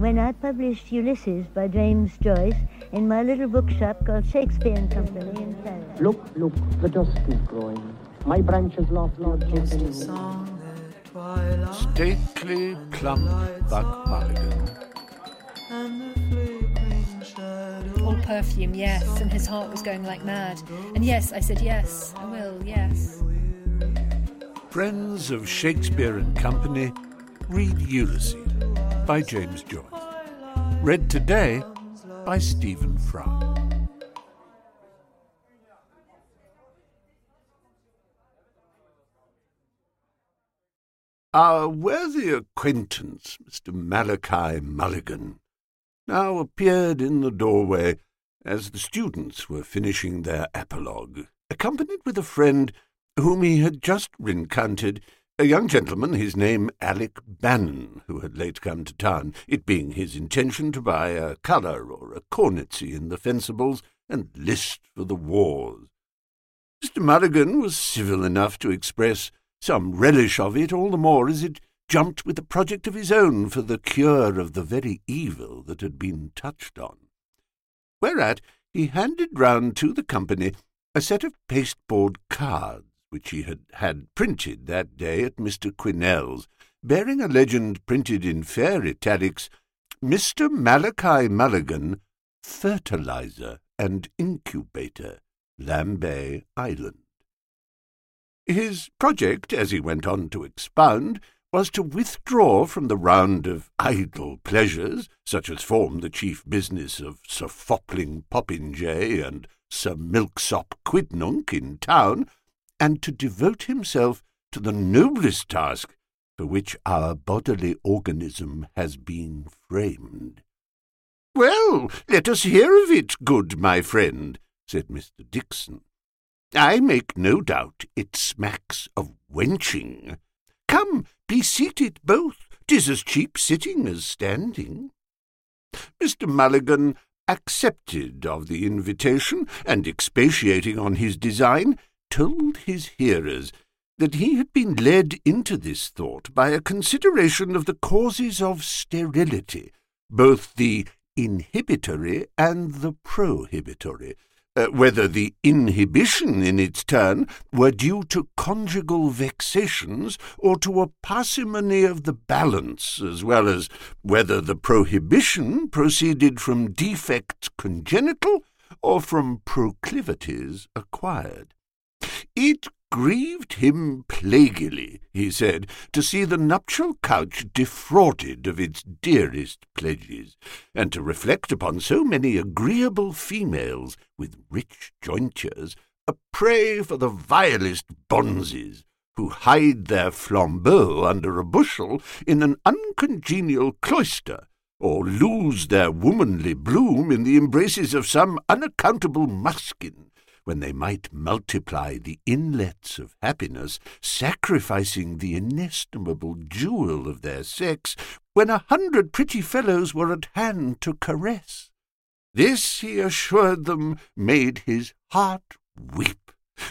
when I published Ulysses by James Joyce in my little bookshop called Shakespeare and Company in Paris. Look, look, the dusk is growing. My branches lost Lord Stately, plump Buck Mulligan. All perfume, yes, and his heart was going like mad. And yes, I said yes, I will, yes. Friends of Shakespeare and Company read Ulysses by James Joyce. Read today by Stephen Fry. Our worthy acquaintance, Mr. Malachi Mulligan, now appeared in the doorway as the students were finishing their apologue, accompanied with a friend whom he had just rencountered, a young gentleman, his name Alec Bannon, who had late come to town, it being his intention to buy a colour or a cornetcy in the fencibles and list for the wars. Mr. Mulligan was civil enough to express some relish of it, all the more as it jumped with a project of his own for the cure of the very evil that had been touched on. Whereat he handed round to the company a set of pasteboard cards which he had had printed that day at Mr. Quinnell's, bearing a legend printed in fair italics, Mr. Malachi Mulligan, Fertilizer and Incubator, Lambay Island. His project, as he went on to expound, was to withdraw from the round of idle pleasures, such as form the chief business of Sir Fopling Popinjay and Sir Milksop Quidnunc in town, and to devote himself to the noblest task for which our bodily organism has been framed. Well, let us hear of it, good my friend, said Mr. Dixon. I make no doubt it smacks of wenching. Come, be seated both. Tis as cheap sitting as standing. Mr. Mulligan accepted of the invitation, and expatiating on his design, told his hearers that he had been led into this thought by a consideration of the causes of sterility, both the inhibitory and the prohibitory, uh, whether the inhibition in its turn were due to conjugal vexations or to a parsimony of the balance, as well as whether the prohibition proceeded from defects congenital or from proclivities acquired. It grieved him plaguily, he said, to see the nuptial couch defrauded of its dearest pledges, and to reflect upon so many agreeable females with rich jointures, a prey for the vilest bonzes, who hide their flambeaux under a bushel in an uncongenial cloister, or lose their womanly bloom in the embraces of some unaccountable muskin when they might multiply the inlets of happiness, sacrificing the inestimable jewel of their sex, when a hundred pretty fellows were at hand to caress. This, he assured them, made his heart weep.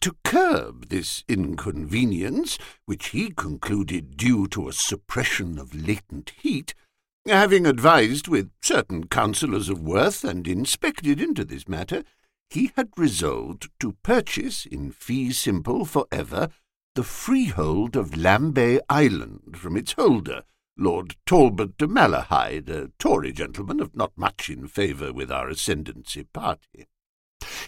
To curb this inconvenience, which he concluded due to a suppression of latent heat, having advised with certain counsellors of worth and inspected into this matter, he had resolved to purchase in fee simple for ever the freehold of Lambay Island from its holder, Lord Talbot de Malahide, a Tory gentleman of not much in favour with our ascendancy party.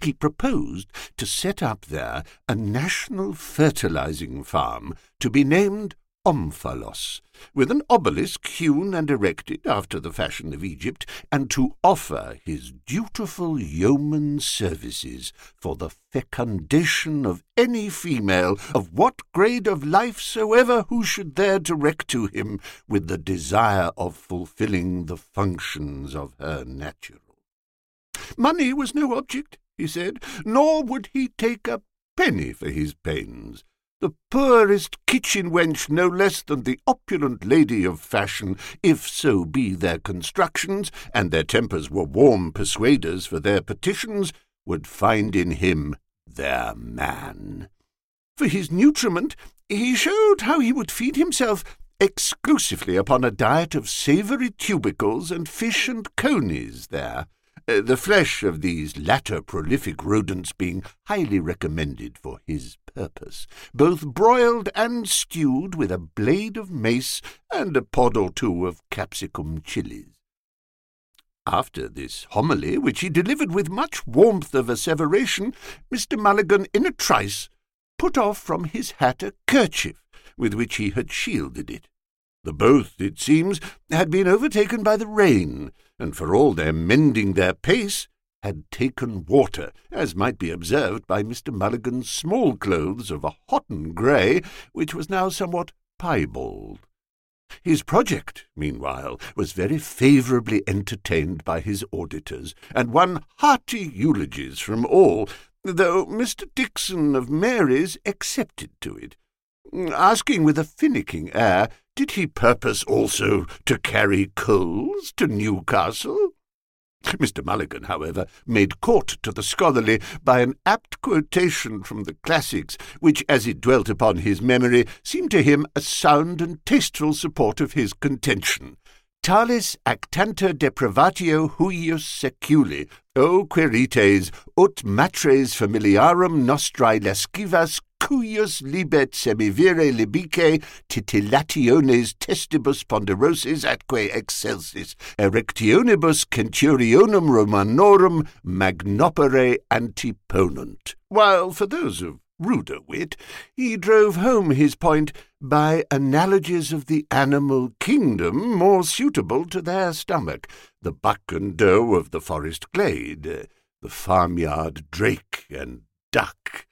He proposed to set up there a national fertilizing farm to be named Omphalos, with an obelisk hewn and erected after the fashion of Egypt, and to offer his dutiful yeoman services for the fecundation of any female of what grade of life soever who should there direct to him with the desire of fulfilling the functions of her natural. Money was no object, he said, nor would he take a penny for his pains the poorest kitchen wench no less than the opulent lady of fashion, if so be their constructions, and their tempers were warm persuaders for their petitions, would find in him their man. For his nutriment, he showed how he would feed himself exclusively upon a diet of savoury tubercles and fish and conies there, the flesh of these latter prolific rodents being highly recommended for his purpose, both broiled and stewed with a blade of mace and a pod or two of capsicum chilies. After this homily, which he delivered with much warmth of asseveration, Mr. Mulligan, in a trice, put off from his hat a kerchief with which he had shielded it. The both, it seems, had been overtaken by the rain, and for all their mending their pace, had taken water, as might be observed by Mr. Mulligan's small clothes of a hodden grey, which was now somewhat piebald. His project, meanwhile, was very favourably entertained by his auditors, and won hearty eulogies from all, though Mr. Dixon of Mary's accepted to it, asking with a finicking air, did he purpose also to carry coals to Newcastle? Mr. Mulligan, however, made court to the scholarly by an apt quotation from the classics, which, as it dwelt upon his memory, seemed to him a sound and tasteful support of his contention. Talis actanter depravatio huius seculi, o quirites, ut matres familiarum nostrae lascivas cuius libet semivire libice titillationes testibus ponderosis atque excelsis, erectionibus centurionum Romanorum magnopere antiponunt. While for those of ruder wit, he drove home his point by analogies of the animal kingdom more suitable to their stomach, the buck and doe of the forest glade, the farmyard drake and duck,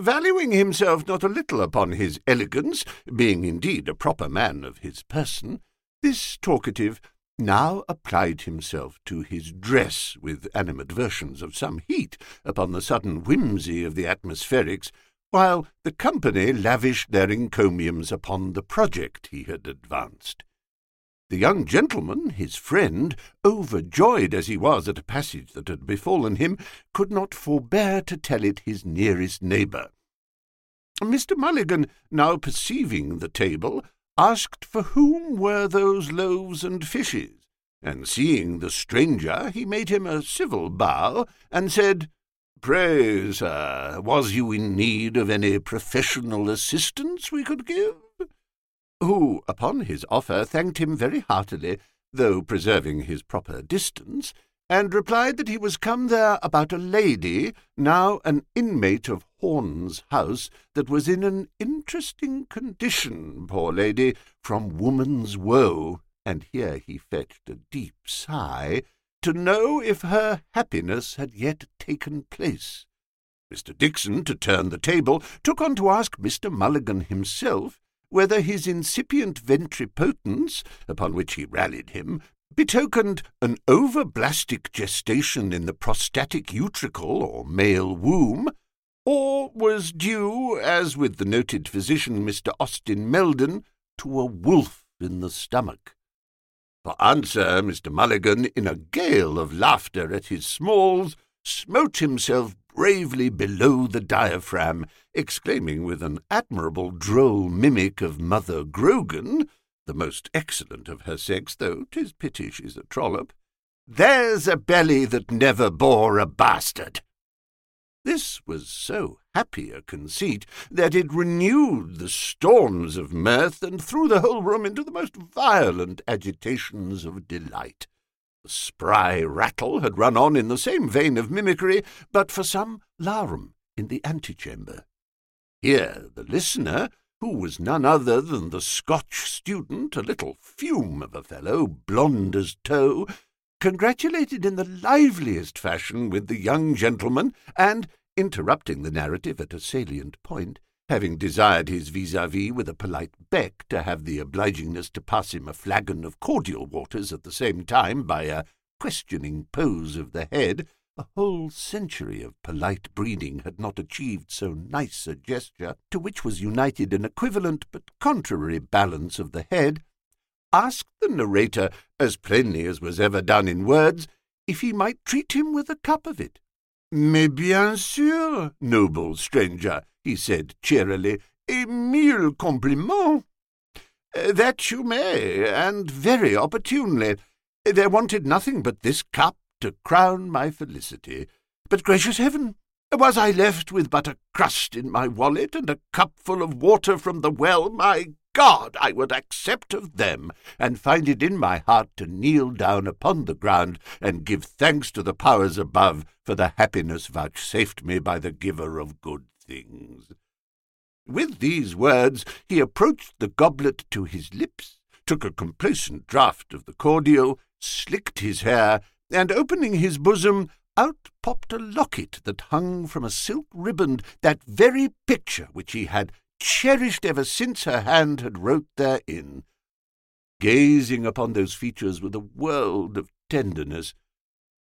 valuing himself not a little upon his elegance, being indeed a proper man of his person, this talkative now applied himself to his dress with animadversions of some heat upon the sudden whimsy of the atmospherics, while the company lavished their encomiums upon the project he had advanced. The young gentleman, his friend, overjoyed as he was at a passage that had befallen him, could not forbear to tell it his nearest neighbour. Mr. Mulligan, now perceiving the table, asked for whom were those loaves and fishes, and seeing the stranger, he made him a civil bow, and said, Pray, sir, was you in need of any professional assistance we could give? Who, upon his offer, thanked him very heartily, though preserving his proper distance, and replied that he was come there about a lady, now an inmate of Horne's house, that was in an interesting condition, poor lady, from woman's woe, and here he fetched a deep sigh, to know if her happiness had yet taken place. Mr. Dixon, to turn the table, took on to ask Mr. Mulligan himself whether his incipient ventripotence, upon which he rallied him, betokened an ovoblastic gestation in the prostatic utricle or male womb, or was due, as with the noted physician Mr. Austin Meldon, to a wolf in the stomach. For answer, Mr. Mulligan, in a gale of laughter at his smalls, smote himself bravely below the diaphragm, exclaiming with an admirable droll mimic of Mother Grogan, the most excellent of her sex, though 'tis pity she's a trollop, There's a belly that never bore a bastard. This was so happy a conceit that it renewed the storms of mirth and threw the whole room into the most violent agitations of delight. Spry rattle had run on in the same vein of mimicry, but for some larum in the antechamber. Here the listener, who was none other than the Scotch student, a little fume of a fellow, blond as tow, congratulated in the liveliest fashion with the young gentleman, and, interrupting the narrative at a salient point, having desired his vis-a-vis with a polite beck to have the obligingness to pass him a flagon of cordial waters at the same time by a questioning pose of the head, a whole century of polite breeding had not achieved so nice a gesture, to which was united an equivalent but contrary balance of the head, asked the narrator, as plainly as was ever done in words, if he might treat him with a cup of it. Mais bien sûr, noble stranger, he said cheerily, et mille compliments. That you may, and very opportunely. There wanted nothing but this cup to crown my felicity. But gracious heaven! Was I left with but a crust in my wallet and a cupful of water from the well, my God, I would accept of them, and find it in my heart to kneel down upon the ground and give thanks to the powers above for the happiness vouchsafed me by the giver of good things. With these words he approached the goblet to his lips, took a complacent draught of the cordial, slicked his hair, and opening his bosom, out popped a locket that hung from a silk riband, that very picture which he had cherished ever since her hand had wrote therein. Gazing upon those features with a world of tenderness,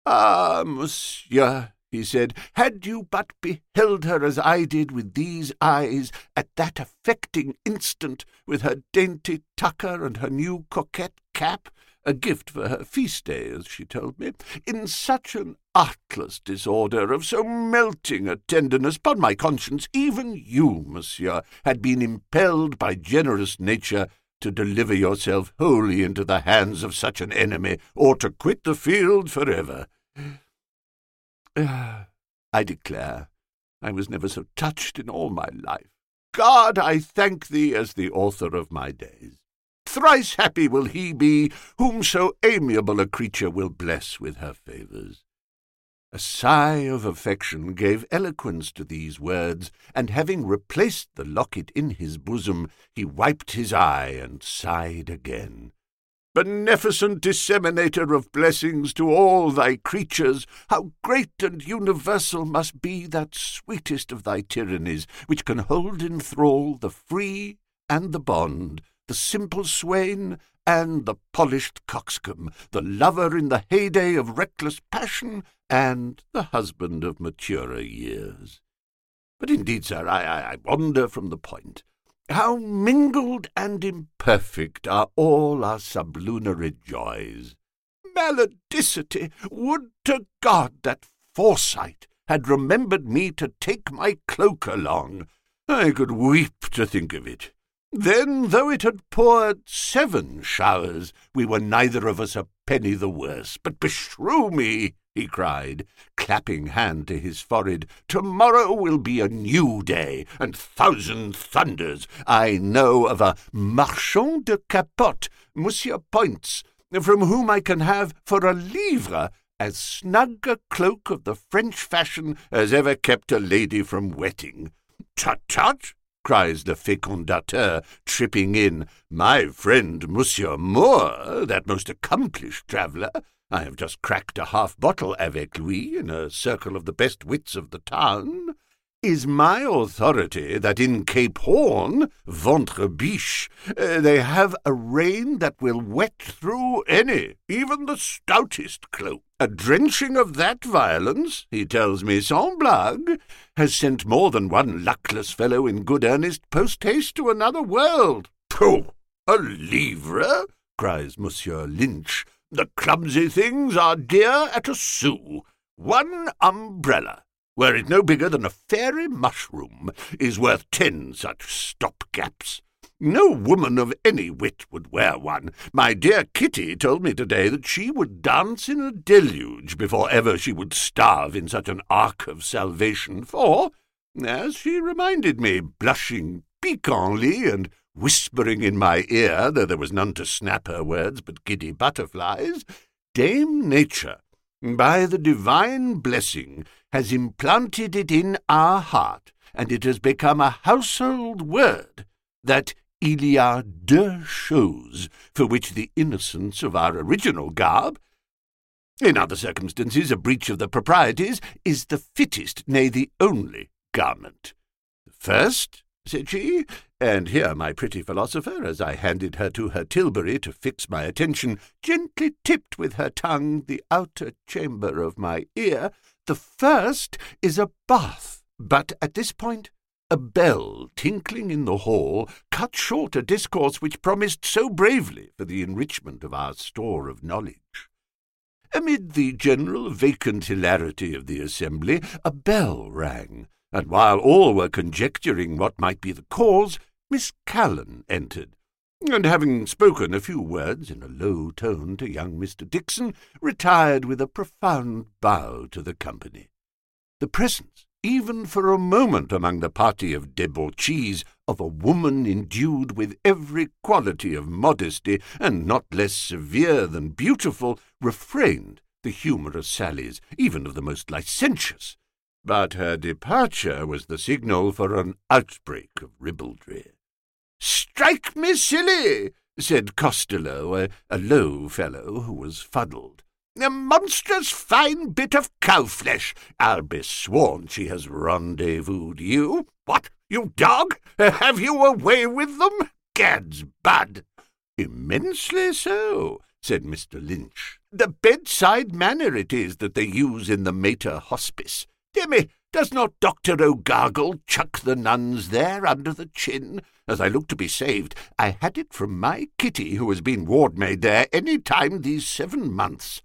Ah, monsieur, he said, had you but beheld her as I did with these eyes, at that affecting instant, with her dainty tucker and her new coquette cap, a gift for her feast day, as she told me, in such an artless disorder, of so melting a tenderness, upon my conscience, even you, monsieur, had been impelled by generous nature to deliver yourself wholly into the hands of such an enemy, or to quit the field for ever. I declare I was never so touched in all my life. God, I thank thee as the author of my days. Thrice happy will he be whom so amiable a creature will bless with her favours. A sigh of affection gave eloquence to these words, and having replaced the locket in his bosom, he wiped his eye and sighed again. Beneficent disseminator of blessings to all thy creatures, how great and universal must be that sweetest of thy tyrannies, which can hold in thrall the free and the bond, the simple swain and the polished coxcomb, the lover in the heyday of reckless passion, and the husband of maturer years. But indeed, sir, I, I, wander from the point. How mingled and imperfect are all our sublunary joys! Maledicity! Would to God that foresight had remembered me to take my cloak along! I could weep to think of it. Then, though it had poured seven showers, we were neither of us a penny the worse. But beshrew me, he cried, clapping hand to his forehead, tomorrow will be a new day, and thousand thunders, I know of a marchand de capote, Monsieur Poyntz, from whom I can have for a livre as snug a cloak of the French fashion as ever kept a lady from wetting. Tut tut! Cries the fecundateur, tripping in. My friend Monsieur Moore, that most accomplished traveller, I have just cracked a half bottle avec lui in a circle of the best wits of the town, is my authority that in Cape Horn, ventre biche, uh, they have a rain that will wet through any, even the stoutest cloak. A drenching of that violence, he tells me sans blague, has sent more than one luckless fellow in good earnest post-haste to another world. Pooh! A livre? cries Monsieur Lynch. The clumsy things are dear at a sou. One umbrella were it no bigger than a fairy mushroom, is worth ten such stopgaps. No woman of any wit would wear one. My dear Kitty told me today that she would dance in a deluge before ever she would starve in such an ark of salvation, for, as she reminded me, blushing piquantly and whispering in my ear, though there was none to snap her words but giddy butterflies, Dame Nature, by the divine blessing, has implanted it in our heart, and it has become a household word that il y a deux choses for which the innocence of our original garb, in other circumstances a breach of the proprieties, is the fittest, nay, the only garment. The first, said she, and here my pretty philosopher, as I handed her to her tilbury to fix my attention, gently tipped with her tongue the outer chamber of my ear, the first is a bath, but at this point a bell tinkling in the hall cut short a discourse which promised so bravely for the enrichment of our store of knowledge. Amid the general vacant hilarity of the assembly, a bell rang, and while all were conjecturing what might be the cause, Miss Callan entered. and having spoken a few words in a low tone to young Mr. Dixon, retired with a profound bow to the company. The presence, even for a moment among the party of debauchees, of a woman endued with every quality of modesty, and not less severe than beautiful, refrained the humorous sallies, even of the most licentious. But her departure was the signal for an outbreak of ribaldry. Strike me silly, said Costello, a, a low fellow who was fuddled. A monstrous fine bit of cow flesh. I'll be sworn she has rendezvoused you. What, you dog? Have you a way with them? Gad's bud. Immensely so, said Mr. Lynch. The bedside manner it is that they use in the Mater Hospice. Me, does not Dr. O'Gargle chuck the nuns there under the chin? As I look to be saved, I had it from my Kitty, who has been ward maid there any time these seven months.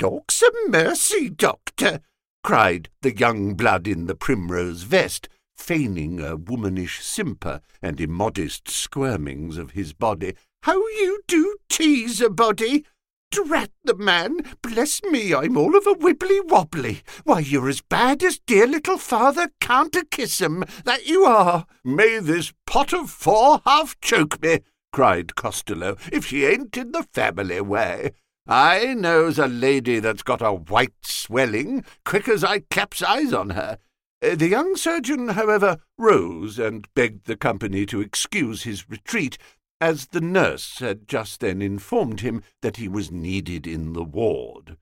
Lawks a mercy, doctor! cried the young blood in the primrose vest, feigning a womanish simper and immodest squirmings of his body. How you do tease a body! Drat the man! Bless me, I'm all of a wibbly wobbly. Why, you're as bad as dear little father can't a kiss 'em, that you are. May this pot of four half choke me, cried Costello, if she ain't in the family way. I knows a lady that's got a white swelling, quick as I claps eyes on her. Uh, the young surgeon, however, rose and begged the company to excuse his retreat, as the nurse had just then informed him that he was needed in the ward.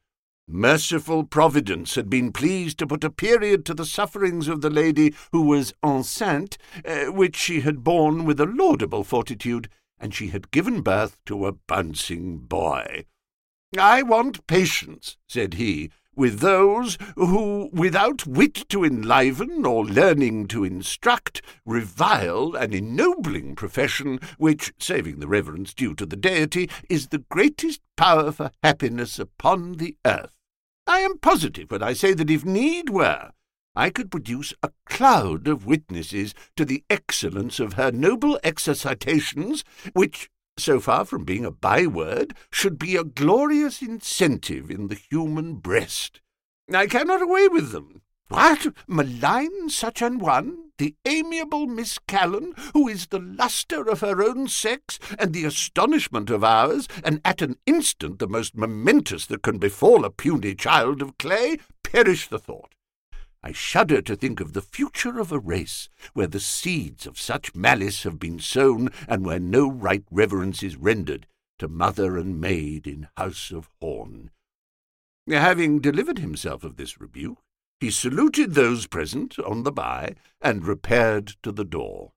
Merciful Providence had been pleased to put a period to the sufferings of the lady who was enceinte, uh, which she had borne with a laudable fortitude, and she had given birth to a bouncing boy. I want patience, said he, with those who, without wit to enliven or learning to instruct, revile an ennobling profession which, saving the reverence due to the deity, is the greatest power for happiness upon the earth. I am positive when I say that if need were, I could produce a cloud of witnesses to the excellence of her noble exercitations, which, so far from being a byword, should be a glorious incentive in the human breast. I cannot away with them. What? Malign such an one? The amiable Miss Callan, who is the lustre of her own sex and the astonishment of ours, and at an instant the most momentous that can befall a puny child of clay? Perish the thought! I shudder to think of the future of a race where the seeds of such malice have been sown, and where no right reverence is rendered to mother and maid in house of horn. Having delivered himself of this rebuke, he saluted those present on the by, and repaired to the door.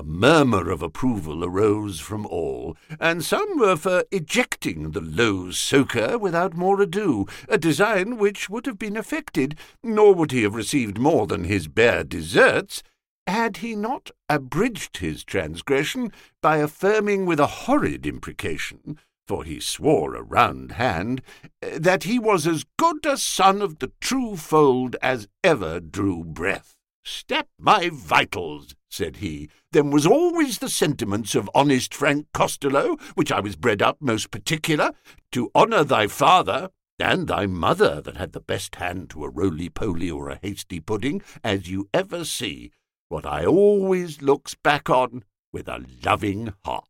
A murmur of approval arose from all, and some were for ejecting the low soaker without more ado, a design which would have been effected, nor would he have received more than his bare deserts, had he not abridged his transgression by affirming with a horrid imprecation, for he swore a round hand, eh, that he was as good a son of the true fold as ever drew breath. Step my vitals, said he, then was always the sentiments of honest Frank Costello, which I was bred up most particular, to honour thy father, and thy mother that had the best hand to a roly-poly or a hasty pudding, as you ever see, what I always looks back on with a loving heart.